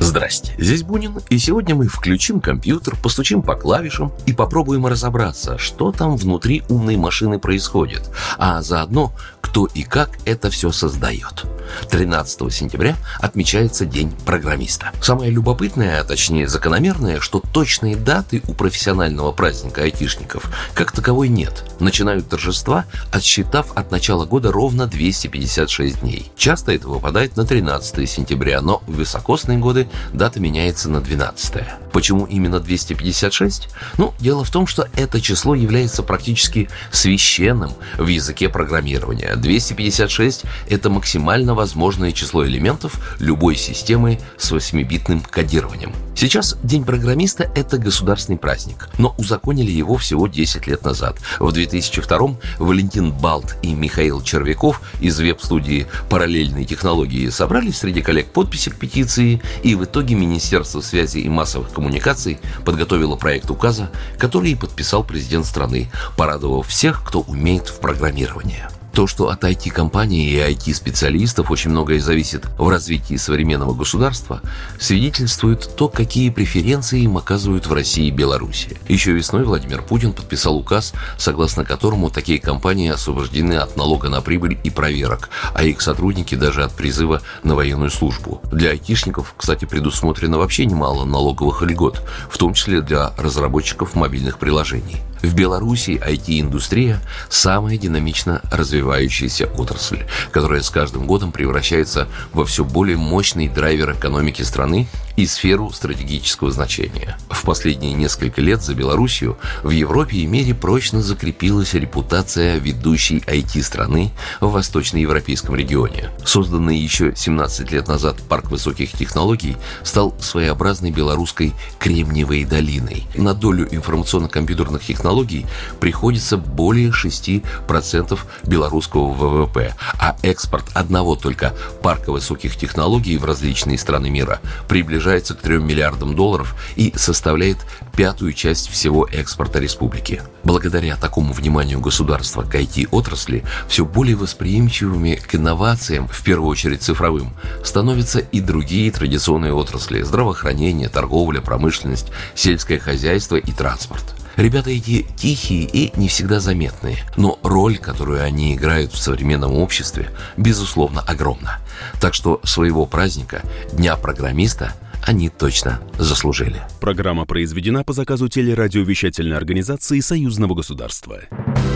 Здрасте, здесь Бунин, и сегодня мы включим компьютер, постучим по клавишам и попробуем разобраться, что там внутри умной машины происходит, а заодно кто и как это все создает. 13 сентября отмечается День программиста. Самое любопытное, а точнее закономерное, что точные даты у профессионального праздника айтишников как таковой нет. Начинают торжества, отсчитав от начала года ровно 256 дней. Часто это выпадает на 13 сентября, но в високосные годы дата меняется на 12. Почему именно 256? Ну, дело в том, что это число является практически священным в языке программирования. 256 – это максимально возможное число элементов любой системы с 8-битным кодированием. Сейчас День программиста – это государственный праздник, но узаконили его всего 10 лет назад. В 2002 Валентин Балт и Михаил Червяков из веб-студии «Параллельные технологии» собрали среди коллег подписи к петиции, и в итоге Министерство связи и массовых коммуникаций подготовило проект указа, который и подписал президент страны, порадовав всех, кто умеет в программировании. То, что от IT-компаний и IT-специалистов очень многое зависит в развитии современного государства, свидетельствует то, какие преференции им оказывают в России и Беларуси. Еще весной Владимир Путин подписал указ, согласно которому такие компании освобождены от налога на прибыль и проверок, а их сотрудники даже от призыва на военную службу. Для айтишников, кстати, предусмотрено вообще немало налоговых льгот, в том числе для разработчиков мобильных приложений. В Беларуси IT-индустрия – самая динамично развивающаяся отрасль, которая с каждым годом превращается во все более мощный драйвер экономики страны и сферу стратегического значения. В последние несколько лет за Белоруссию в Европе и мире прочно закрепилась репутация ведущей IT-страны в восточноевропейском регионе. Созданный еще 17 лет назад парк высоких технологий стал своеобразной белорусской Кремниевой долиной. На долю информационно-компьютерных технологий приходится более 6% белорусского ВВП, а экспорт одного только парка высоких технологий в различные страны мира приближается приближается к 3 миллиардам долларов и составляет пятую часть всего экспорта республики. Благодаря такому вниманию государства к IT-отрасли, все более восприимчивыми к инновациям, в первую очередь цифровым, становятся и другие традиционные отрасли – здравоохранение, торговля, промышленность, сельское хозяйство и транспорт. Ребята эти тихие и не всегда заметные, но роль, которую они играют в современном обществе, безусловно, огромна. Так что своего праздника, Дня программиста – они точно заслужили. Программа произведена по заказу телерадиовещательной организации Союзного государства.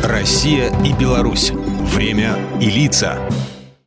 Россия и Беларусь. Время и лица.